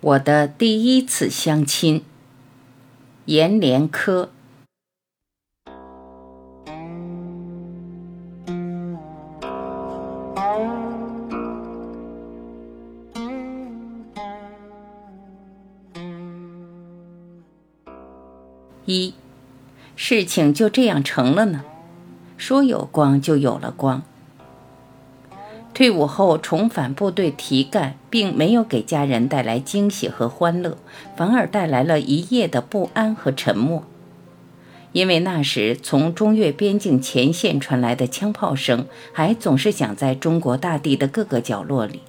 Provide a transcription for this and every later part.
我的第一次相亲，阎连科。一，事情就这样成了呢。说有光就有了光。退伍后重返部队提干，并没有给家人带来惊喜和欢乐，反而带来了一夜的不安和沉默。因为那时从中越边境前线传来的枪炮声，还总是响在中国大地的各个角落里。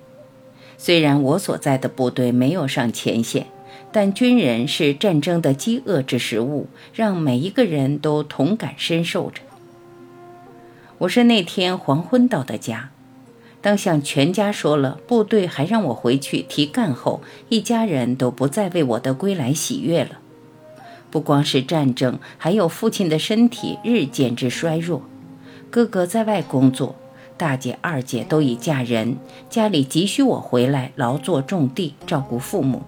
虽然我所在的部队没有上前线，但军人是战争的饥饿之食物，让每一个人都同感深受着。我是那天黄昏到的家。当向全家说了部队还让我回去提干后，一家人都不再为我的归来喜悦了。不光是战争，还有父亲的身体日渐之衰弱。哥哥在外工作，大姐、二姐都已嫁人，家里急需我回来劳作种地，照顾父母。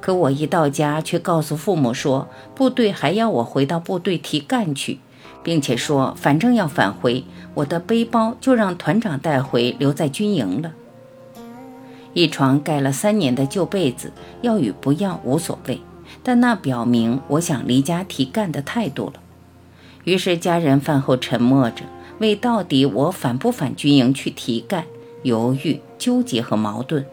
可我一到家，却告诉父母说，部队还要我回到部队提干去。并且说，反正要返回，我的背包就让团长带回，留在军营了。一床盖了三年的旧被子，要与不要无所谓，但那表明我想离家提干的态度了。于是家人饭后沉默着，为到底我返不返军营去提干犹豫、纠结和矛盾。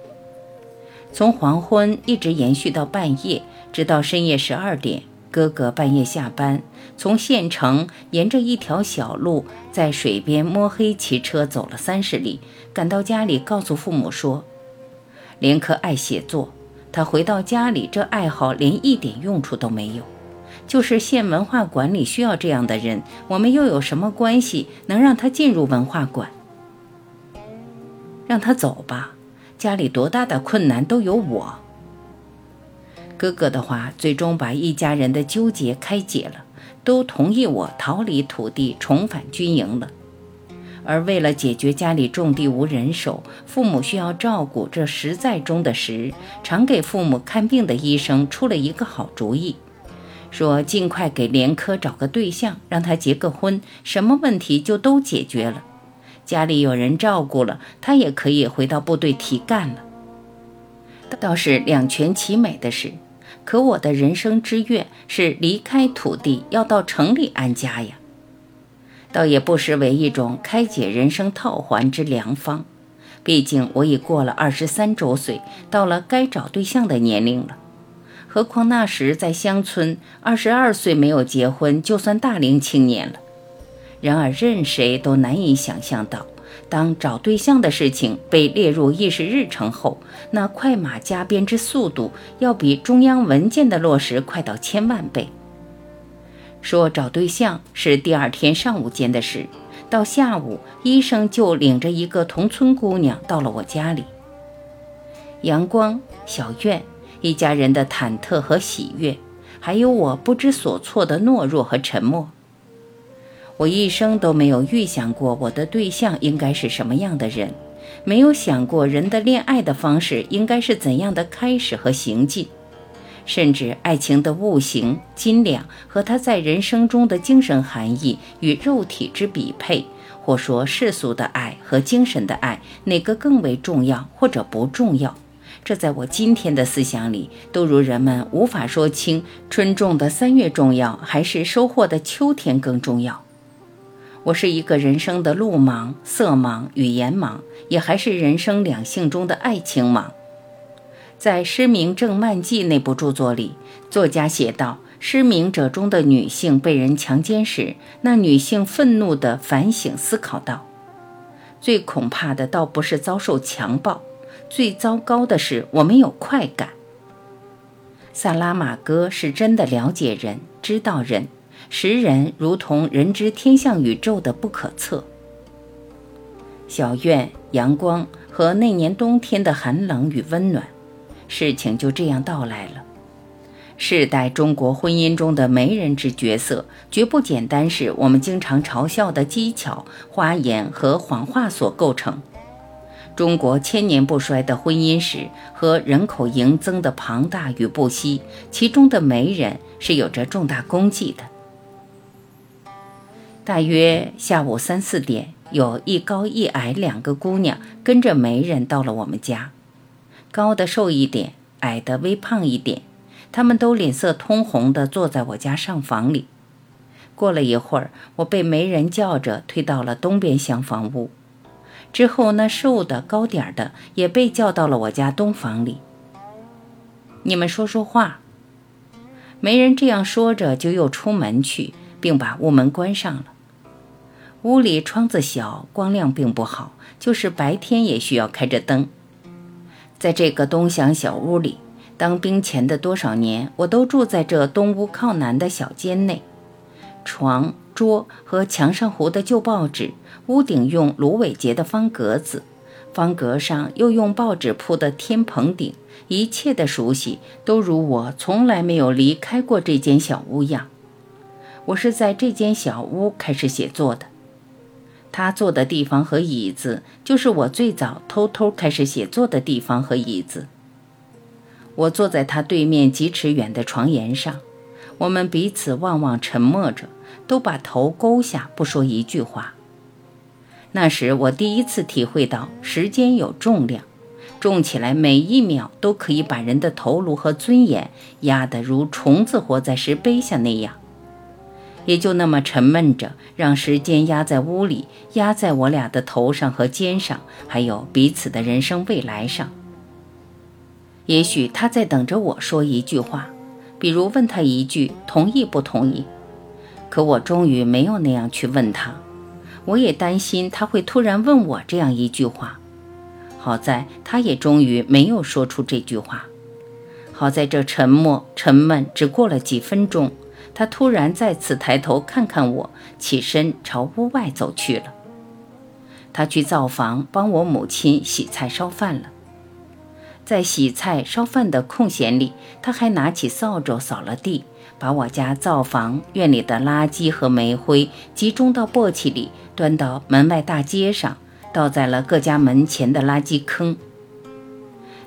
从黄昏一直延续到半夜，直到深夜十二点。哥哥半夜下班，从县城沿着一条小路，在水边摸黑骑车走了三十里，赶到家里，告诉父母说：“连科爱写作，他回到家里，这爱好连一点用处都没有。就是县文化馆里需要这样的人，我们又有什么关系能让他进入文化馆？让他走吧，家里多大的困难都有我。”哥哥的话最终把一家人的纠结开解了，都同意我逃离土地，重返军营了。而为了解决家里种地无人手，父母需要照顾这实在中的实，常给父母看病的医生出了一个好主意，说尽快给连科找个对象，让他结个婚，什么问题就都解决了。家里有人照顾了，他也可以回到部队提干了，倒是两全其美的事。可我的人生之愿是离开土地，要到城里安家呀。倒也不失为一种开解人生套环之良方。毕竟我已过了二十三周岁，到了该找对象的年龄了。何况那时在乡村，二十二岁没有结婚，就算大龄青年了。然而任谁都难以想象到。当找对象的事情被列入议事日程后，那快马加鞭之速度，要比中央文件的落实快到千万倍。说找对象是第二天上午间的事，到下午，医生就领着一个同村姑娘到了我家里。阳光、小院，一家人的忐忑和喜悦，还有我不知所措的懦弱和沉默。我一生都没有预想过我的对象应该是什么样的人，没有想过人的恋爱的方式应该是怎样的开始和行进，甚至爱情的物形斤两和它在人生中的精神含义与肉体之比配，或说世俗的爱和精神的爱哪个更为重要或者不重要，这在我今天的思想里，都如人们无法说清春种的三月重要还是收获的秋天更重要。我是一个人生的路盲、色盲、语言盲，也还是人生两性中的爱情盲。在《失明症漫记》那部著作里，作家写道：失明者中的女性被人强奸时，那女性愤怒地反省思考道：“最恐怕的倒不是遭受强暴，最糟糕的是我们有快感。”萨拉玛戈是真的了解人，知道人。识人如同人之天象宇宙的不可测。小院阳光和那年冬天的寒冷与温暖，事情就这样到来了。世代中国婚姻中的媒人之角色，绝不简单是我们经常嘲笑的技巧、花言和谎话所构成。中国千年不衰的婚姻史和人口盈增的庞大与不息，其中的媒人是有着重大功绩的。大约下午三四点，有一高一矮两个姑娘跟着媒人到了我们家，高的瘦一点，矮的微胖一点，她们都脸色通红地坐在我家上房里。过了一会儿，我被媒人叫着推到了东边厢房屋。之后，那瘦的高点儿的也被叫到了我家东房里。你们说说话。媒人这样说着，就又出门去，并把屋门关上了。屋里窗子小，光亮并不好，就是白天也需要开着灯。在这个东厢小屋里，当兵前的多少年，我都住在这东屋靠南的小间内。床、桌和墙上糊的旧报纸，屋顶用芦苇结的方格子，方格上又用报纸铺的天棚顶，一切的熟悉都如我从来没有离开过这间小屋样。我是在这间小屋开始写作的。他坐的地方和椅子，就是我最早偷偷开始写作的地方和椅子。我坐在他对面几尺远的床沿上，我们彼此望望，沉默着。都把头勾下，不说一句话。那时我第一次体会到时间有重量，重起来每一秒都可以把人的头颅和尊严压得如虫子活在石碑下那样。也就那么沉闷着，让时间压在屋里，压在我俩的头上和肩上，还有彼此的人生未来上。也许他在等着我说一句话，比如问他一句同意不同意。可我终于没有那样去问他，我也担心他会突然问我这样一句话。好在他也终于没有说出这句话。好在这沉默沉闷只过了几分钟，他突然再次抬头看看我，起身朝屋外走去了。他去灶房帮我母亲洗菜烧饭了。在洗菜烧饭的空闲里，他还拿起扫帚扫了地。把我家灶房院里的垃圾和煤灰集中到簸箕里，端到门外大街上，倒在了各家门前的垃圾坑。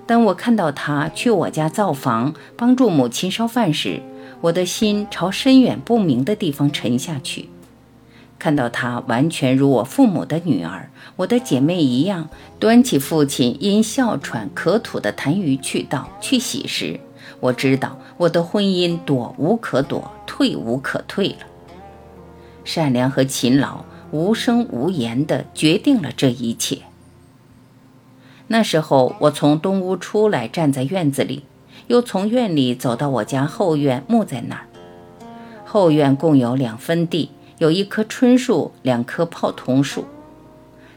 当我看到他去我家灶房帮助母亲烧饭时，我的心朝深远不明的地方沉下去。看到她完全如我父母的女儿，我的姐妹一样，端起父亲因哮喘咳吐的痰盂去倒去洗时。我知道我的婚姻躲无可躲，退无可退了。善良和勤劳无声无言地决定了这一切。那时候，我从东屋出来，站在院子里，又从院里走到我家后院，木在那儿。后院共有两分地，有一棵椿树，两棵泡桐树。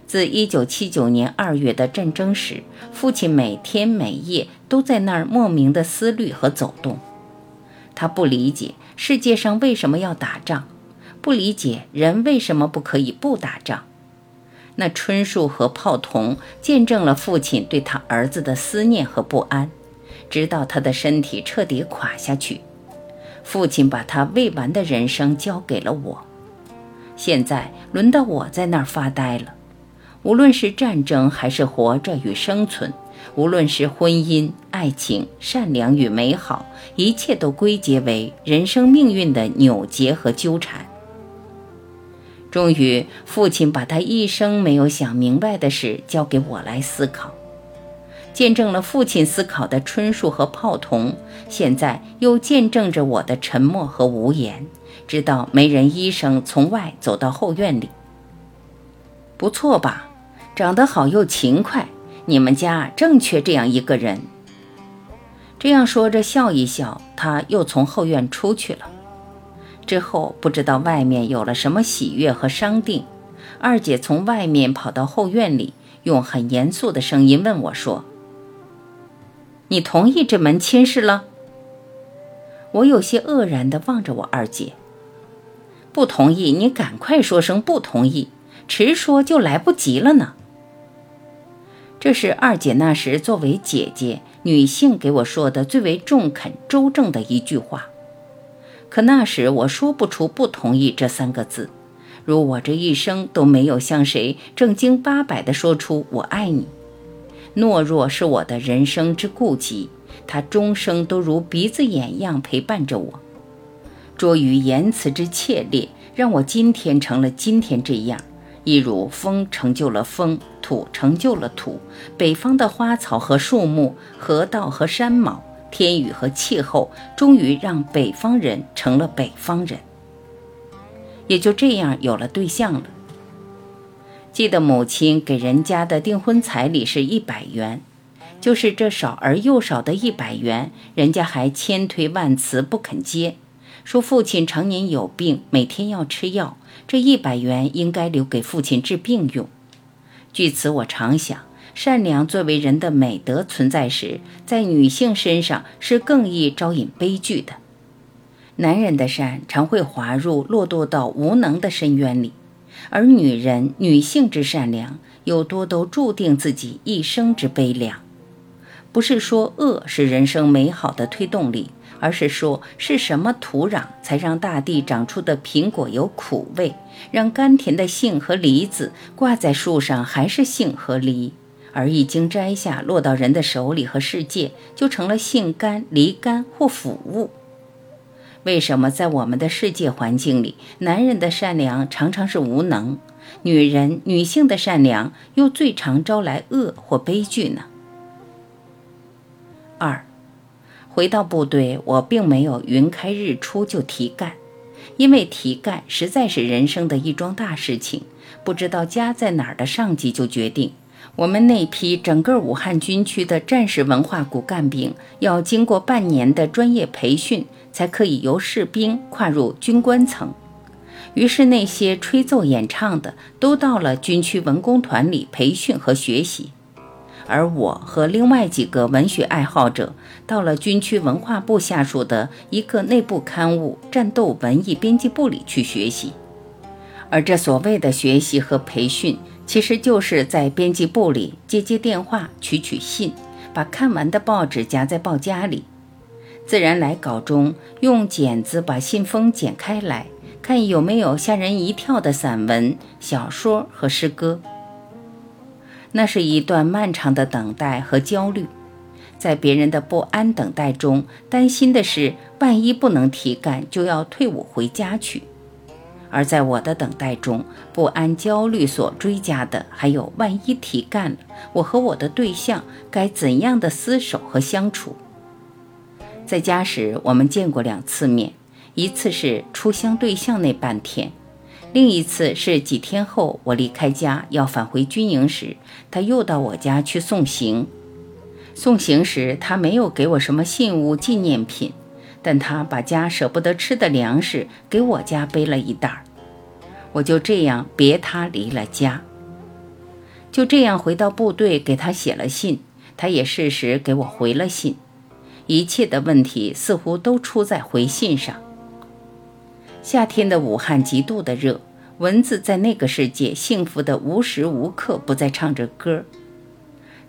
自一九七九年二月的战争时，父亲每天每夜都在那儿莫名的思虑和走动。他不理解世界上为什么要打仗，不理解人为什么不可以不打仗。那椿树和泡桐见证了父亲对他儿子的思念和不安，直到他的身体彻底垮下去。父亲把他未完的人生交给了我，现在轮到我在那儿发呆了。无论是战争还是活着与生存，无论是婚姻、爱情、善良与美好，一切都归结为人生命运的扭结和纠缠。终于，父亲把他一生没有想明白的事交给我来思考，见证了父亲思考的椿树和泡桐，现在又见证着我的沉默和无言，直到媒人医生从外走到后院里。不错吧？长得好又勤快，你们家正缺这样一个人。这样说着，笑一笑，他又从后院出去了。之后不知道外面有了什么喜悦和商定，二姐从外面跑到后院里，用很严肃的声音问我说：“你同意这门亲事了？”我有些愕然地望着我二姐，不同意，你赶快说声不同意，迟说就来不及了呢。这是二姐那时作为姐姐、女性给我说的最为中肯、周正的一句话。可那时我说不出“不同意”这三个字，如我这一生都没有向谁正经八百地说出“我爱你”。懦弱是我的人生之痼疾，他终生都如鼻子眼一样陪伴着我。拙于言辞之切烈，让我今天成了今天这样。一如风成就了风，土成就了土，北方的花草和树木，河道和山毛，天雨和气候，终于让北方人成了北方人。也就这样有了对象了。记得母亲给人家的订婚彩礼是一百元，就是这少而又少的一百元，人家还千推万辞不肯接。说父亲常年有病，每天要吃药，这一百元应该留给父亲治病用。据此，我常想，善良作为人的美德存在时，在女性身上是更易招引悲剧的。男人的善常会滑入落堕到无能的深渊里，而女人、女性之善良，有多都注定自己一生之悲凉。不是说恶是人生美好的推动力。而是说，是什么土壤才让大地长出的苹果有苦味，让甘甜的杏和梨子挂在树上还是杏和梨，而一经摘下落到人的手里和世界，就成了杏干、梨干或腐物？为什么在我们的世界环境里，男人的善良常常是无能，女人、女性的善良又最常招来恶或悲剧呢？二。回到部队，我并没有云开日出就提干，因为提干实在是人生的一桩大事情。不知道家在哪儿的上级就决定，我们那批整个武汉军区的战士文化骨干兵要经过半年的专业培训，才可以由士兵跨入军官层。于是那些吹奏演唱的都到了军区文工团里培训和学习。而我和另外几个文学爱好者到了军区文化部下属的一个内部刊物《战斗文艺编辑部》里去学习，而这所谓的学习和培训，其实就是在编辑部里接接电话、取取信，把看完的报纸夹在报夹里。自然来稿中用剪子把信封剪开来，看有没有吓人一跳的散文、小说和诗歌。那是一段漫长的等待和焦虑，在别人的不安等待中，担心的是万一不能提干，就要退伍回家去；而在我的等待中，不安焦虑所追加的还有万一提干了，我和我的对象该怎样的厮守和相处？在家时，我们见过两次面，一次是初相对象那半天。另一次是几天后，我离开家要返回军营时，他又到我家去送行。送行时，他没有给我什么信物纪念品，但他把家舍不得吃的粮食给我家背了一袋儿。我就这样别他离了家，就这样回到部队给他写了信，他也适时给我回了信。一切的问题似乎都出在回信上。夏天的武汉极度的热，蚊子在那个世界幸福的无时无刻不在唱着歌。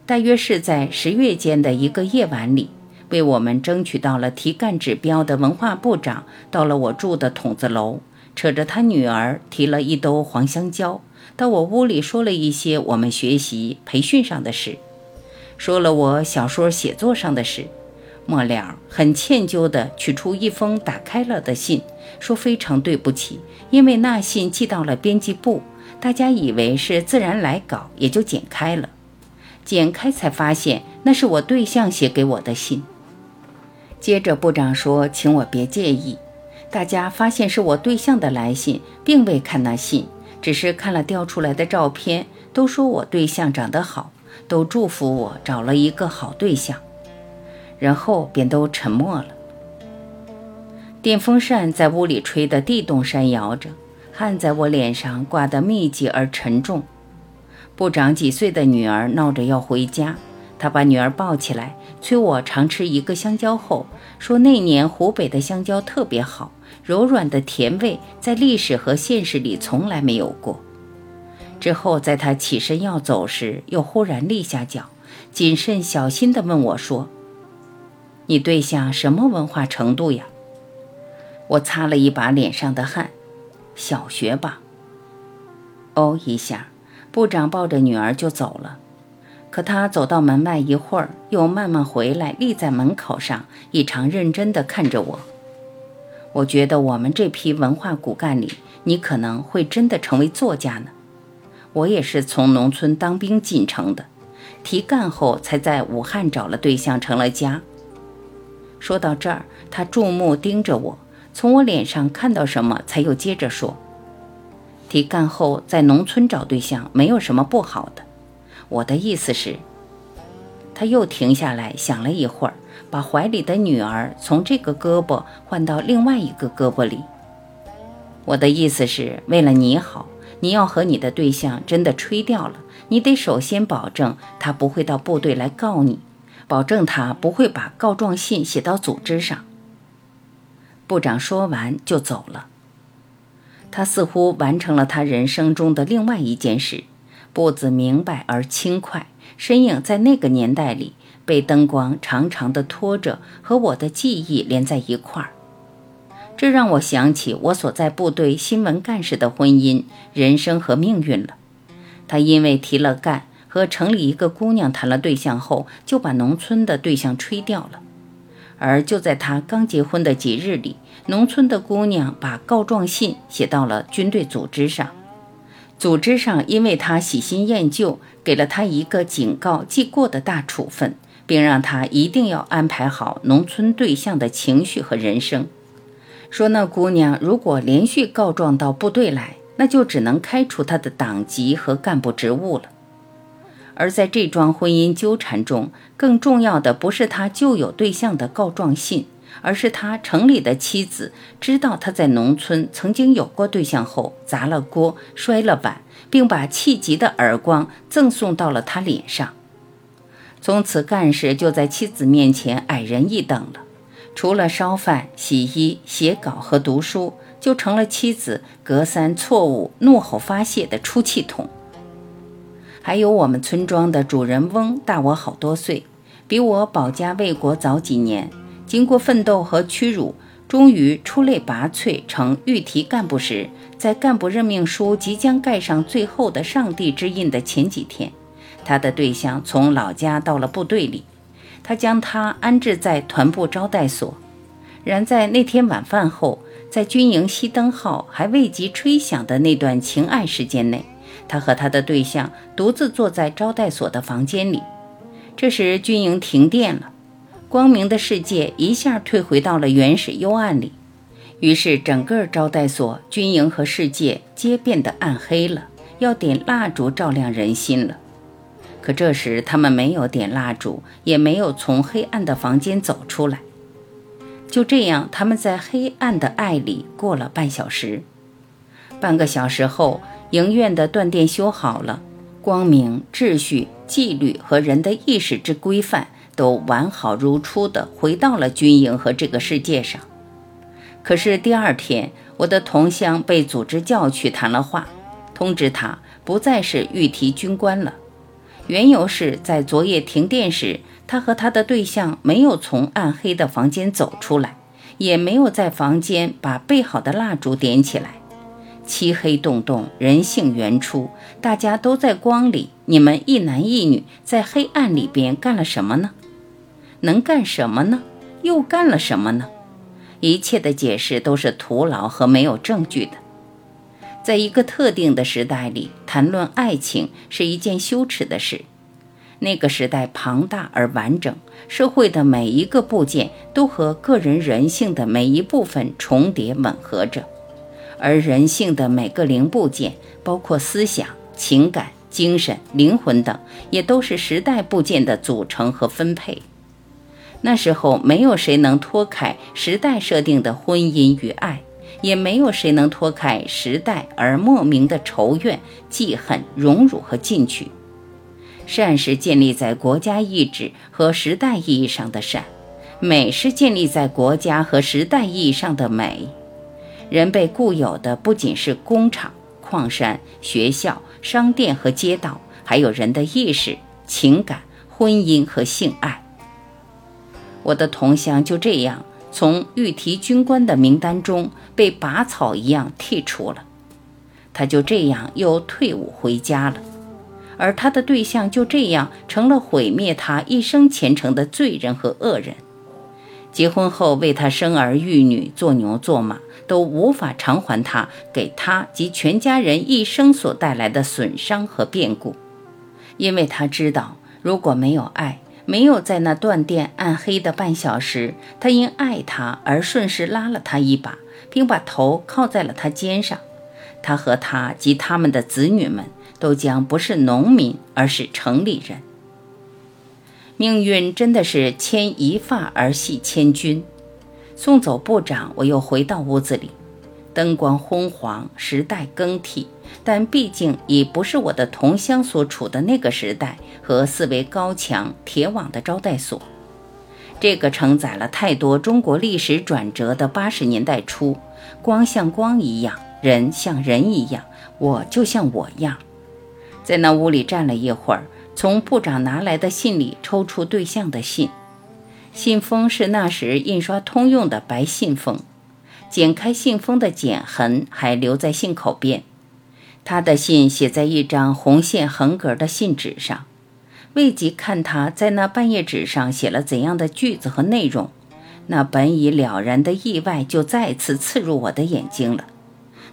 大约是在十月间的一个夜晚里，为我们争取到了提干指标的文化部长到了我住的筒子楼，扯着他女儿提了一兜黄香蕉，到我屋里说了一些我们学习培训上的事，说了我小说写作上的事。末了，很歉疚地取出一封打开了的信，说非常对不起，因为那信寄到了编辑部，大家以为是自然来稿，也就剪开了。剪开才发现那是我对象写给我的信。接着部长说，请我别介意。大家发现是我对象的来信，并未看那信，只是看了调出来的照片，都说我对象长得好，都祝福我找了一个好对象。然后便都沉默了。电风扇在屋里吹得地动山摇着，汗在我脸上挂得密集而沉重。部长几岁的女儿闹着要回家，他把女儿抱起来，催我常吃一个香蕉后，说那年湖北的香蕉特别好，柔软的甜味在历史和现实里从来没有过。之后在他起身要走时，又忽然立下脚，谨慎小心地问我说。你对象什么文化程度呀？我擦了一把脸上的汗，小学吧。哦一下，部长抱着女儿就走了。可他走到门外一会儿，又慢慢回来，立在门口上，异常认真地看着我。我觉得我们这批文化骨干里，你可能会真的成为作家呢。我也是从农村当兵进城的，提干后才在武汉找了对象，成了家。说到这儿，他注目盯着我，从我脸上看到什么，才又接着说：“提干后在农村找对象没有什么不好的。”我的意思是，他又停下来想了一会儿，把怀里的女儿从这个胳膊换到另外一个胳膊里。我的意思是，为了你好，你要和你的对象真的吹掉了，你得首先保证他不会到部队来告你，保证他不会把告状信写到组织上。部长说完就走了，他似乎完成了他人生中的另外一件事。步子明白而轻快，身影在那个年代里被灯光长长的拖着，和我的记忆连在一块儿。这让我想起我所在部队新闻干事的婚姻、人生和命运了。他因为提了干，和城里一个姑娘谈了对象后，就把农村的对象吹掉了。而就在他刚结婚的几日里，农村的姑娘把告状信写到了军队组织上。组织上因为他喜新厌旧，给了他一个警告记过的大处分，并让他一定要安排好农村对象的情绪和人生。说那姑娘如果连续告状到部队来，那就只能开除她的党籍和干部职务了。而在这桩婚姻纠缠中，更重要的不是他旧有对象的告状信。而是他城里的妻子知道他在农村曾经有过对象后，砸了锅、摔了碗，并把气急的耳光赠送到了他脸上。从此，干事就在妻子面前矮人一等了，除了烧饭、洗衣、写稿和读书，就成了妻子隔三错五怒吼发泄的出气筒。还有我们村庄的主人翁，大我好多岁，比我保家卫国早几年。经过奋斗和屈辱，终于出类拔萃成预提干部时，在干部任命书即将盖上最后的上帝之印的前几天，他的对象从老家到了部队里，他将他安置在团部招待所。然在那天晚饭后，在军营熄灯号还未及吹响的那段情爱时间内，他和他的对象独自坐在招待所的房间里。这时军营停电了。光明的世界一下退回到了原始幽暗里，于是整个招待所、军营和世界皆变得暗黑了，要点蜡烛照亮人心了。可这时他们没有点蜡烛，也没有从黑暗的房间走出来。就这样，他们在黑暗的爱里过了半小时。半个小时后，营院的断电修好了，光明、秩序、纪律和人的意识之规范。都完好如初地回到了军营和这个世界上。可是第二天，我的同乡被组织叫去谈了话，通知他不再是御提军官了。缘由是在昨夜停电时，他和他的对象没有从暗黑的房间走出来，也没有在房间把备好的蜡烛点起来。漆黑洞洞，人性原初，大家都在光里，你们一男一女在黑暗里边干了什么呢？能干什么呢？又干了什么呢？一切的解释都是徒劳和没有证据的。在一个特定的时代里，谈论爱情是一件羞耻的事。那个时代庞大而完整，社会的每一个部件都和个人人性的每一部分重叠吻合着，而人性的每个零部件，包括思想、情感、精神、灵魂等，也都是时代部件的组成和分配。那时候，没有谁能脱开时代设定的婚姻与爱，也没有谁能脱开时代而莫名的仇怨、记恨、荣辱和进取。善是建立在国家意志和时代意义上的善，美是建立在国家和时代意义上的美。人被固有的不仅是工厂、矿山、学校、商店和街道，还有人的意识、情感、婚姻和性爱。我的同乡就这样从御提军官的名单中被拔草一样剔除了，他就这样又退伍回家了。而他的对象就这样成了毁灭他一生前程的罪人和恶人。结婚后为他生儿育女、做牛做马，都无法偿还他给他及全家人一生所带来的损伤和变故，因为他知道，如果没有爱，没有在那断电暗黑的半小时，他因爱他而顺势拉了他一把，并把头靠在了他肩上，他和他及他们的子女们都将不是农民，而是城里人。命运真的是牵一发而系千钧。送走部长，我又回到屋子里，灯光昏黄，时代更替，但毕竟已不是我的同乡所处的那个时代和四围高墙、铁网的招待所。这个承载了太多中国历史转折的八十年代初，光像光一样，人像人一样，我就像我样，在那屋里站了一会儿，从部长拿来的信里抽出对象的信。信封是那时印刷通用的白信封，剪开信封的剪痕还留在信口边。他的信写在一张红线横格的信纸上，未及看他在那半页纸上写了怎样的句子和内容，那本已了然的意外就再次刺入我的眼睛了。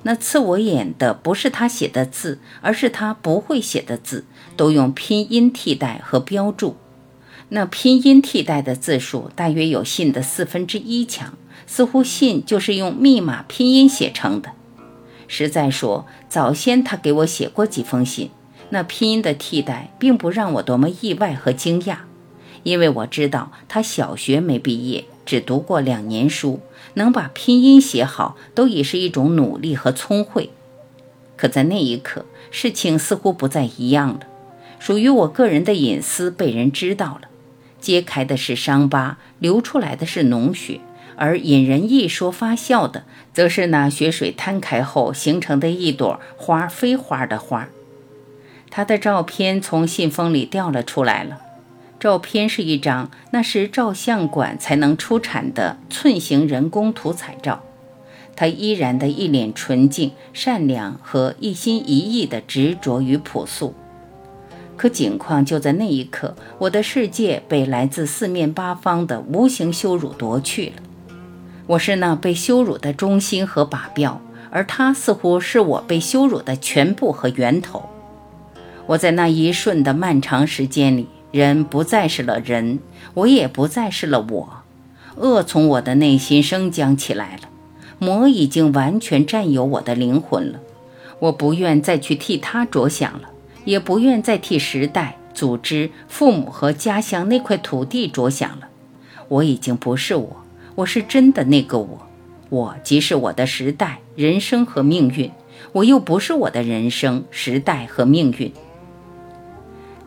那刺我眼的不是他写的字，而是他不会写的字，都用拼音替代和标注。那拼音替代的字数大约有信的四分之一强，似乎信就是用密码拼音写成的。实在说，早先他给我写过几封信，那拼音的替代并不让我多么意外和惊讶，因为我知道他小学没毕业，只读过两年书，能把拼音写好都已是一种努力和聪慧。可在那一刻，事情似乎不再一样了，属于我个人的隐私被人知道了。揭开的是伤疤，流出来的是脓血，而引人一说发笑的，则是那血水摊开后形成的一朵花飞花的花。他的照片从信封里掉了出来了。照片是一张那时照相馆才能出产的寸形人工图彩照。他依然的一脸纯净、善良和一心一意的执着与朴素。可景况就在那一刻，我的世界被来自四面八方的无形羞辱夺去了。我是那被羞辱的中心和靶标，而他似乎是我被羞辱的全部和源头。我在那一瞬的漫长时间里，人不再是了人，我也不再是了我。恶从我的内心生长起来了，魔已经完全占有我的灵魂了。我不愿再去替他着想了。也不愿再替时代、组织、父母和家乡那块土地着想了。我已经不是我，我是真的那个我。我即是我的时代、人生和命运，我又不是我的人生、时代和命运。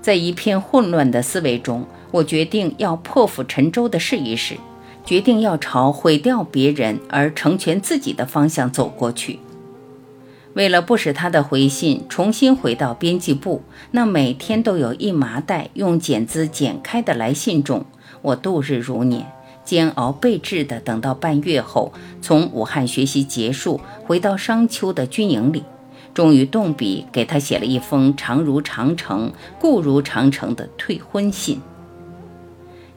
在一片混乱的思维中，我决定要破釜沉舟地试一试，决定要朝毁掉别人而成全自己的方向走过去。为了不使他的回信重新回到编辑部，那每天都有一麻袋用剪子剪开的来信中，我度日如年，煎熬备至的等到半月后，从武汉学习结束，回到商丘的军营里，终于动笔给他写了一封长如长城、故如长城的退婚信。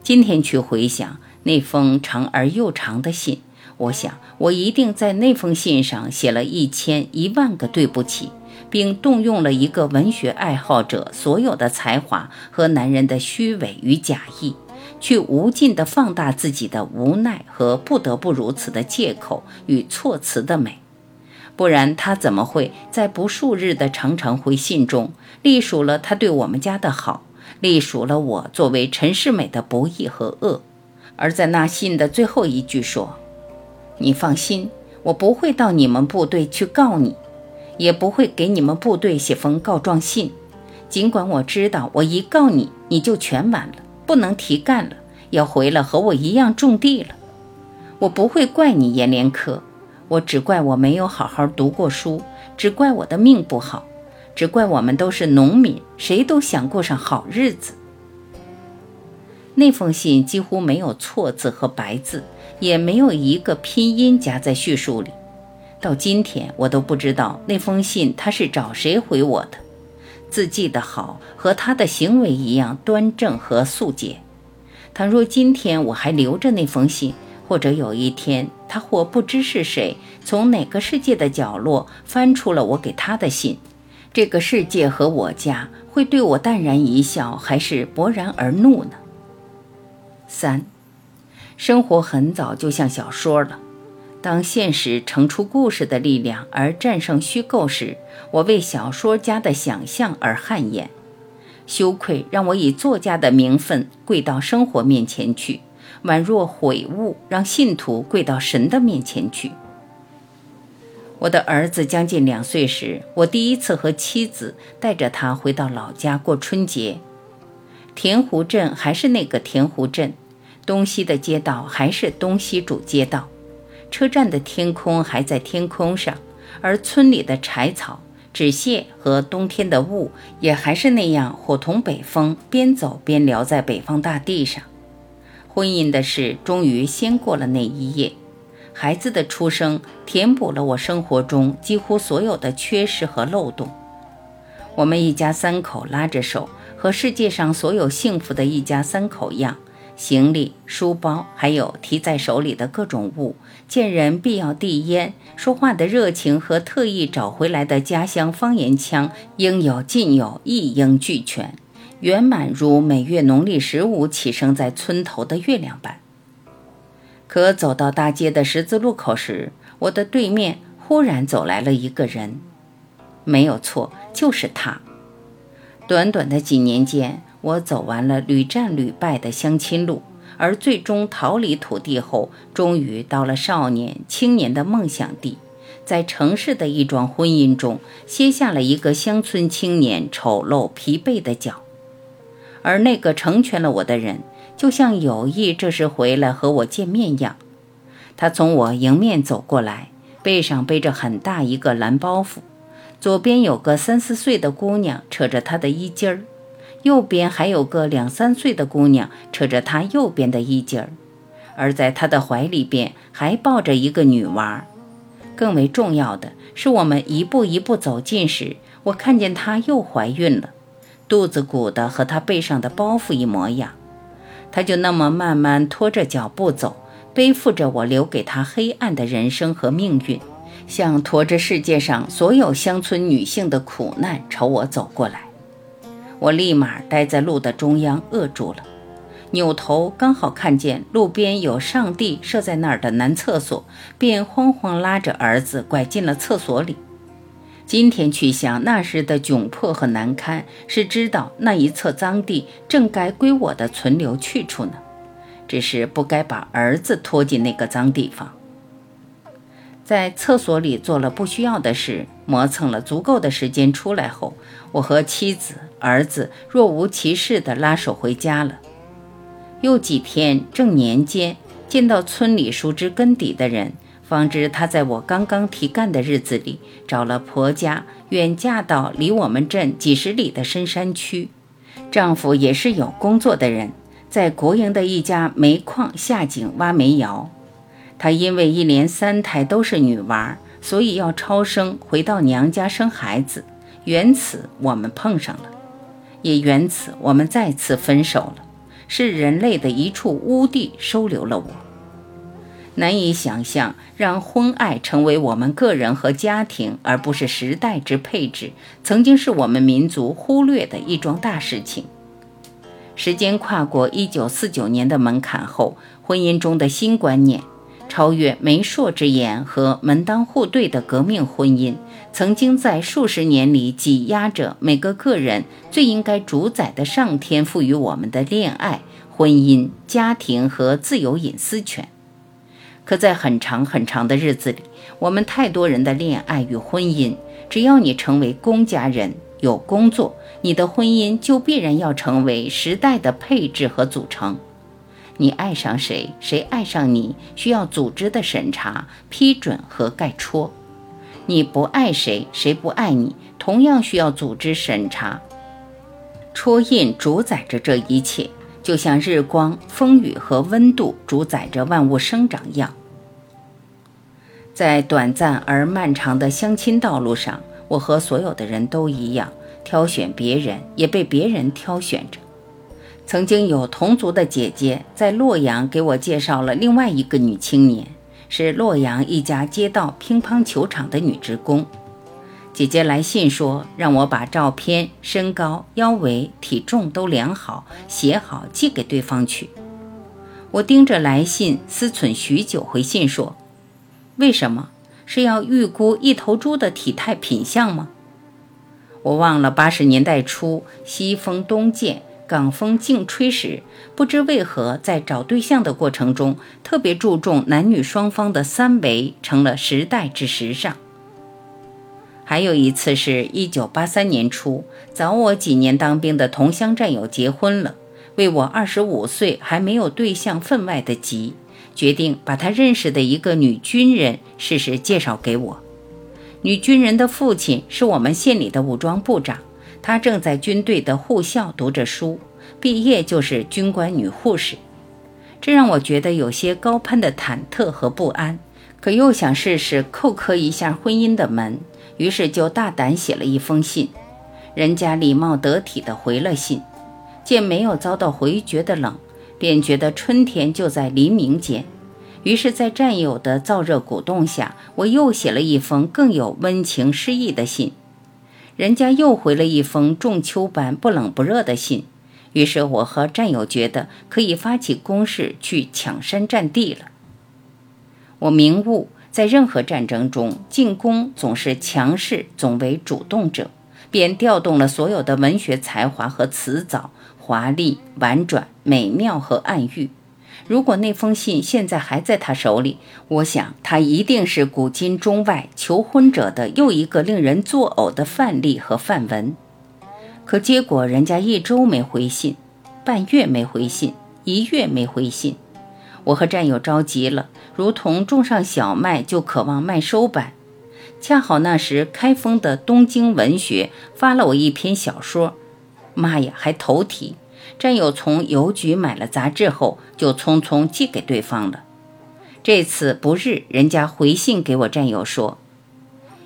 今天去回想那封长而又长的信。我想，我一定在那封信上写了一千一万个对不起，并动用了一个文学爱好者所有的才华和男人的虚伪与假意，去无尽地放大自己的无奈和不得不如此的借口与措辞的美。不然，他怎么会在不数日的长长回信中，隶属了他对我们家的好，隶属了我作为陈世美的不义和恶？而在那信的最后一句说。你放心，我不会到你们部队去告你，也不会给你们部队写封告状信。尽管我知道，我一告你，你就全完了，不能提干了，要回来和我一样种地了。我不会怪你阎连科，我只怪我没有好好读过书，只怪我的命不好，只怪我们都是农民，谁都想过上好日子。那封信几乎没有错字和白字。也没有一个拼音夹在叙述里，到今天我都不知道那封信他是找谁回我的。字记得好，和他的行为一样端正和素洁。倘若今天我还留着那封信，或者有一天他或不知是谁从哪个世界的角落翻出了我给他的信，这个世界和我家会对我淡然一笑，还是勃然而怒呢？三，生活很早就像小说了。当现实成出故事的力量而战胜虚构时，我为小说家的想象而汗颜，羞愧让我以作家的名分跪到生活面前去，宛若悔悟让信徒跪到神的面前去。我的儿子将近两岁时，我第一次和妻子带着他回到老家过春节。田湖镇还是那个田湖镇，东西的街道还是东西主街道。车站的天空还在天空上，而村里的柴草、纸屑和冬天的雾也还是那样伙同北风，边走边聊在北方大地上。婚姻的事终于先过了那一夜，孩子的出生填补了我生活中几乎所有的缺失和漏洞。我们一家三口拉着手，和世界上所有幸福的一家三口一样。行李、书包，还有提在手里的各种物，见人必要递烟，说话的热情和特意找回来的家乡方言腔，应有尽有，一应俱全，圆满如每月农历十五起生在村头的月亮般。可走到大街的十字路口时，我的对面忽然走来了一个人，没有错，就是他。短短的几年间。我走完了屡战屡败的相亲路，而最终逃离土地后，终于到了少年、青年的梦想地，在城市的一桩婚姻中，歇下了一个乡村青年丑陋疲惫的脚。而那个成全了我的人，就像有意这时回来和我见面一样。他从我迎面走过来，背上背着很大一个蓝包袱，左边有个三四岁的姑娘扯着他的衣襟儿。右边还有个两三岁的姑娘扯着他右边的衣襟儿，而在他的怀里边还抱着一个女娃。更为重要的是，我们一步一步走近时，我看见她又怀孕了，肚子鼓得和他背上的包袱一模一样。他就那么慢慢拖着脚步走，背负着我留给他黑暗的人生和命运，像驮着世界上所有乡村女性的苦难朝我走过来。我立马待在路的中央，扼住了，扭头刚好看见路边有上帝设在那儿的男厕所，便慌慌拉着儿子拐进了厕所里。今天去想那时的窘迫和难堪，是知道那一侧脏地正该归我的存留去处呢，只是不该把儿子拖进那个脏地方。在厕所里做了不需要的事，磨蹭了足够的时间，出来后，我和妻子、儿子若无其事地拉手回家了。又几天正年间，见到村里熟知根底的人，方知她在我刚刚提干的日子里找了婆家，远嫁到离我们镇几十里的深山区，丈夫也是有工作的人，在国营的一家煤矿下井挖煤窑。她因为一连三胎都是女娃，所以要超生回到娘家生孩子。缘此我们碰上了，也缘此我们再次分手了。是人类的一处污地收留了我。难以想象，让婚爱成为我们个人和家庭，而不是时代之配置，曾经是我们民族忽略的一桩大事情。时间跨过一九四九年的门槛后，婚姻中的新观念。超越媒妁之言和门当户对的革命婚姻，曾经在数十年里挤压着每个个人最应该主宰的上天赋予我们的恋爱、婚姻、家庭和自由隐私权。可在很长很长的日子里，我们太多人的恋爱与婚姻，只要你成为公家人、有工作，你的婚姻就必然要成为时代的配置和组成。你爱上谁，谁爱上你，需要组织的审查、批准和盖戳；你不爱谁，谁不爱你，同样需要组织审查、戳印，主宰着这一切，就像日光、风雨和温度主宰着万物生长一样。在短暂而漫长的相亲道路上，我和所有的人都一样。挑选别人，也被别人挑选着。曾经有同族的姐姐在洛阳给我介绍了另外一个女青年，是洛阳一家街道乒乓球场的女职工。姐姐来信说，让我把照片、身高、腰围、体重都量好，写好寄给对方去。我盯着来信思忖许久，回信说：“为什么？是要预估一头猪的体态品相吗？”我忘了八十年代初西风东渐、港风劲吹时，不知为何在找对象的过程中，特别注重男女双方的三维，成了时代之时尚。还有一次是一九八三年初，早我几年当兵的同乡战友结婚了。为我二十五岁还没有对象分外的急，决定把他认识的一个女军人试试介绍给我。女军人的父亲是我们县里的武装部长，她正在军队的护校读着书，毕业就是军官女护士。这让我觉得有些高攀的忐忑和不安，可又想试试叩磕一下婚姻的门，于是就大胆写了一封信。人家礼貌得体地回了信。见没有遭到回绝的冷，便觉得春天就在黎明间。于是，在战友的燥热鼓动下，我又写了一封更有温情诗意的信。人家又回了一封仲秋般不冷不热的信。于是，我和战友觉得可以发起攻势去抢山占地了。我明悟，在任何战争中，进攻总是强势，总为主动者，便调动了所有的文学才华和辞藻。华丽、婉转、美妙和暗喻。如果那封信现在还在他手里，我想他一定是古今中外求婚者的又一个令人作呕的范例和范文。可结果，人家一周没回信，半月没回信，一月没回信。我和战友着急了，如同种上小麦就渴望麦收般。恰好那时开封的东京文学发了我一篇小说。妈呀，还头题！战友从邮局买了杂志后，就匆匆寄给对方了。这次不日，人家回信给我战友说，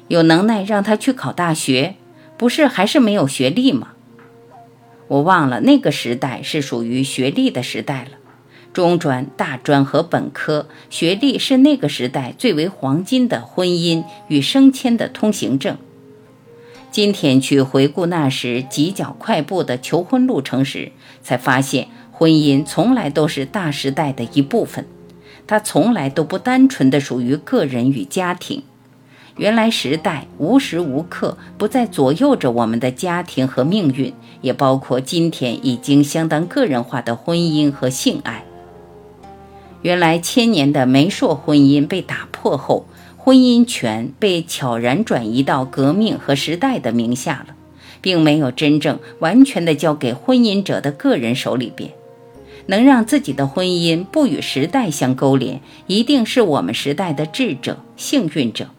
有能耐让他去考大学，不是还是没有学历吗？我忘了那个时代是属于学历的时代了，中专、大专和本科学历是那个时代最为黄金的婚姻与升迁的通行证。今天去回顾那时急脚快步的求婚路程时，才发现婚姻从来都是大时代的一部分，它从来都不单纯的属于个人与家庭。原来时代无时无刻不在左右着我们的家庭和命运，也包括今天已经相当个人化的婚姻和性爱。原来千年的媒妁婚姻被打破后。婚姻权被悄然转移到革命和时代的名下了，并没有真正完全的交给婚姻者的个人手里边。能让自己的婚姻不与时代相勾连，一定是我们时代的智者、幸运者。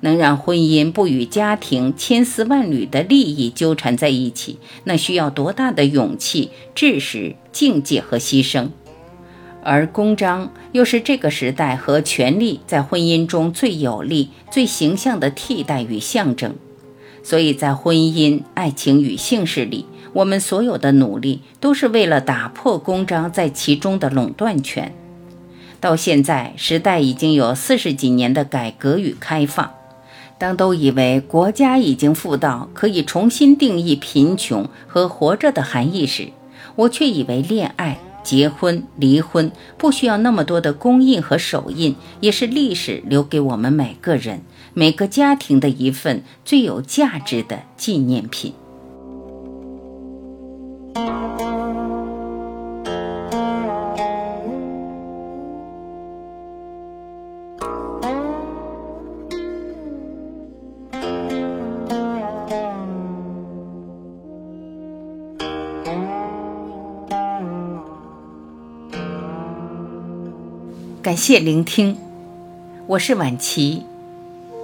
能让婚姻不与家庭千丝万缕的利益纠缠在一起，那需要多大的勇气、知识、境界和牺牲。而公章又是这个时代和权力在婚姻中最有力、最形象的替代与象征，所以在婚姻、爱情与姓氏里，我们所有的努力都是为了打破公章在其中的垄断权。到现在，时代已经有四十几年的改革与开放，当都以为国家已经富到可以重新定义贫穷和活着的含义时，我却以为恋爱。结婚、离婚不需要那么多的公印和手印，也是历史留给我们每个人、每个家庭的一份最有价值的纪念品。谢聆听，我是晚琪，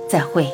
再会。